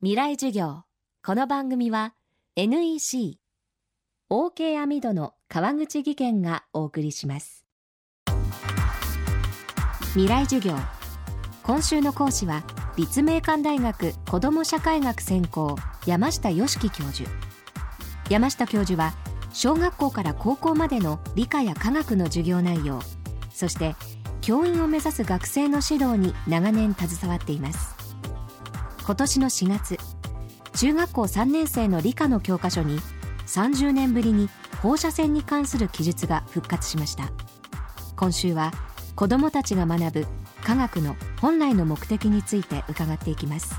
未来授業。この番組は NEC OK アミドの川口義賢がお送りします。未来授業。今週の講師は立命館大学子ども社会学専攻山下良樹教授。山下教授は小学校から高校までの理科や科学の授業内容そして教員を目指す学生の指導に長年携わっています。今年の4月中学校3年生の理科の教科書に30年ぶりに放射線に関する記述が復活しました。今週は子どもたちが学ぶ科学の本来の目的について伺っていきます。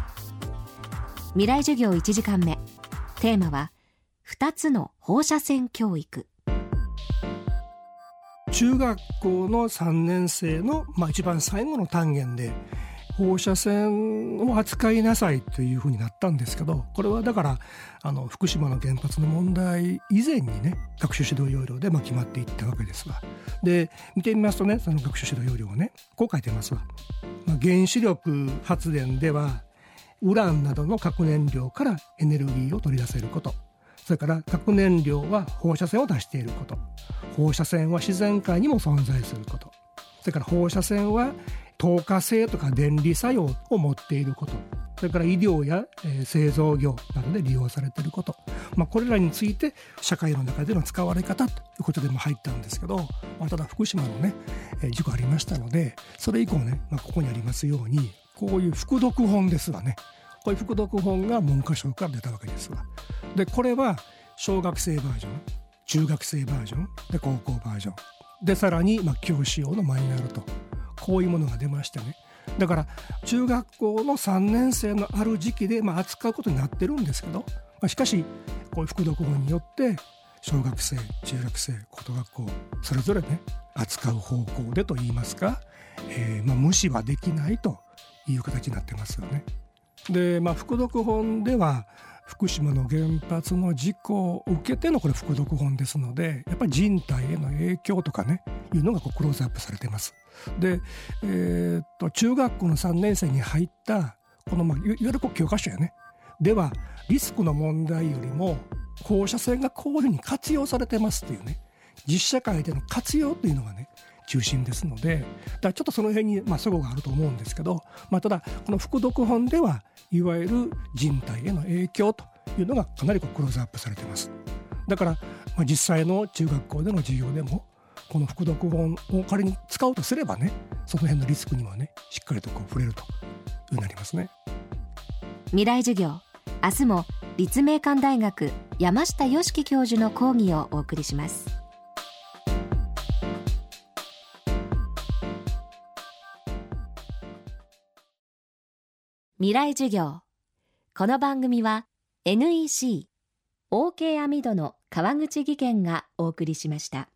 未来授業1時間目。テーマは2つの放射線教育。中学校の3年生の、まあ、一番最後の単元で放射線を扱いなさいというふうになったんですけどこれはだからあの福島の原発の問題以前にね学習指導要領でまあ決まっていったわけですわ。で見てみますとねその学習指導要領をねこう書いてますわ。まあ、原子力発電ではウランなどの核燃料からエネルギーを取り出せることそれから核燃料は放射線を出していること放射線は自然界にも存在することそれから放射線は透過性とか電離作用を持っていること。それから医療や、え、製造業などで利用されていること、まあ、これらについて社会の中での使われ方ということでも入ったんですけど、まあ、ただ福島のね、え、事故ありましたのでそれ以降ね、まあ、ここにありますようにこういう副読本ですわね。こういう副読本が文科省から出たわけですわ。でこれは小学生バージョン中学生バージョンで高校バージョン。でさらにまあ教師用のマニュアルと。こういうものが出ましてねだから中学校の3年生のある時期でまあ扱うことになってるんですけど、まあ、しかしこういう副読本によって小学生中学生高等学校それぞれね扱う方向でといいますか、えー、まあ無視はできないという形になってますよね。で、まあ、副読本では福島の原発の事故を受けてのこれ副読本ですのでやっぱり人体への影響とかねいうのがこうクローズアップされてます。で、えー、っと中学校の3年生に入ったこの、まあ、いわゆるこう教科書やねではリスクの問題よりも放射線がこういうふうに活用されてますっていうね実社会での活用というのがね中心ですのでだちょっとその辺にまあ齟齬があると思うんですけど、まあ、ただこの副読本ではいわゆる人体への影響というのがかなりこうクローズアップされています。だから、まあ、実際の中学校での授業でもこの副読本を仮に使おうとすればねその辺のリスクにもねしっかりとこう触れるというなりますね。未来授業明日も立命館大学山下良樹教授の講義をお送りします。未来授業。この番組は NEC OK アミドの川口義賢がお送りしました。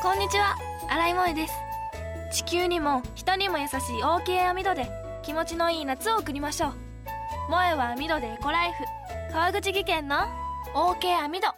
こんにちは。新井萌です。地球にも人にも優しい OK アミドで気持ちのいい夏を送りましょう。萌はアミドでエコライフ。川口義賢の OK アミド。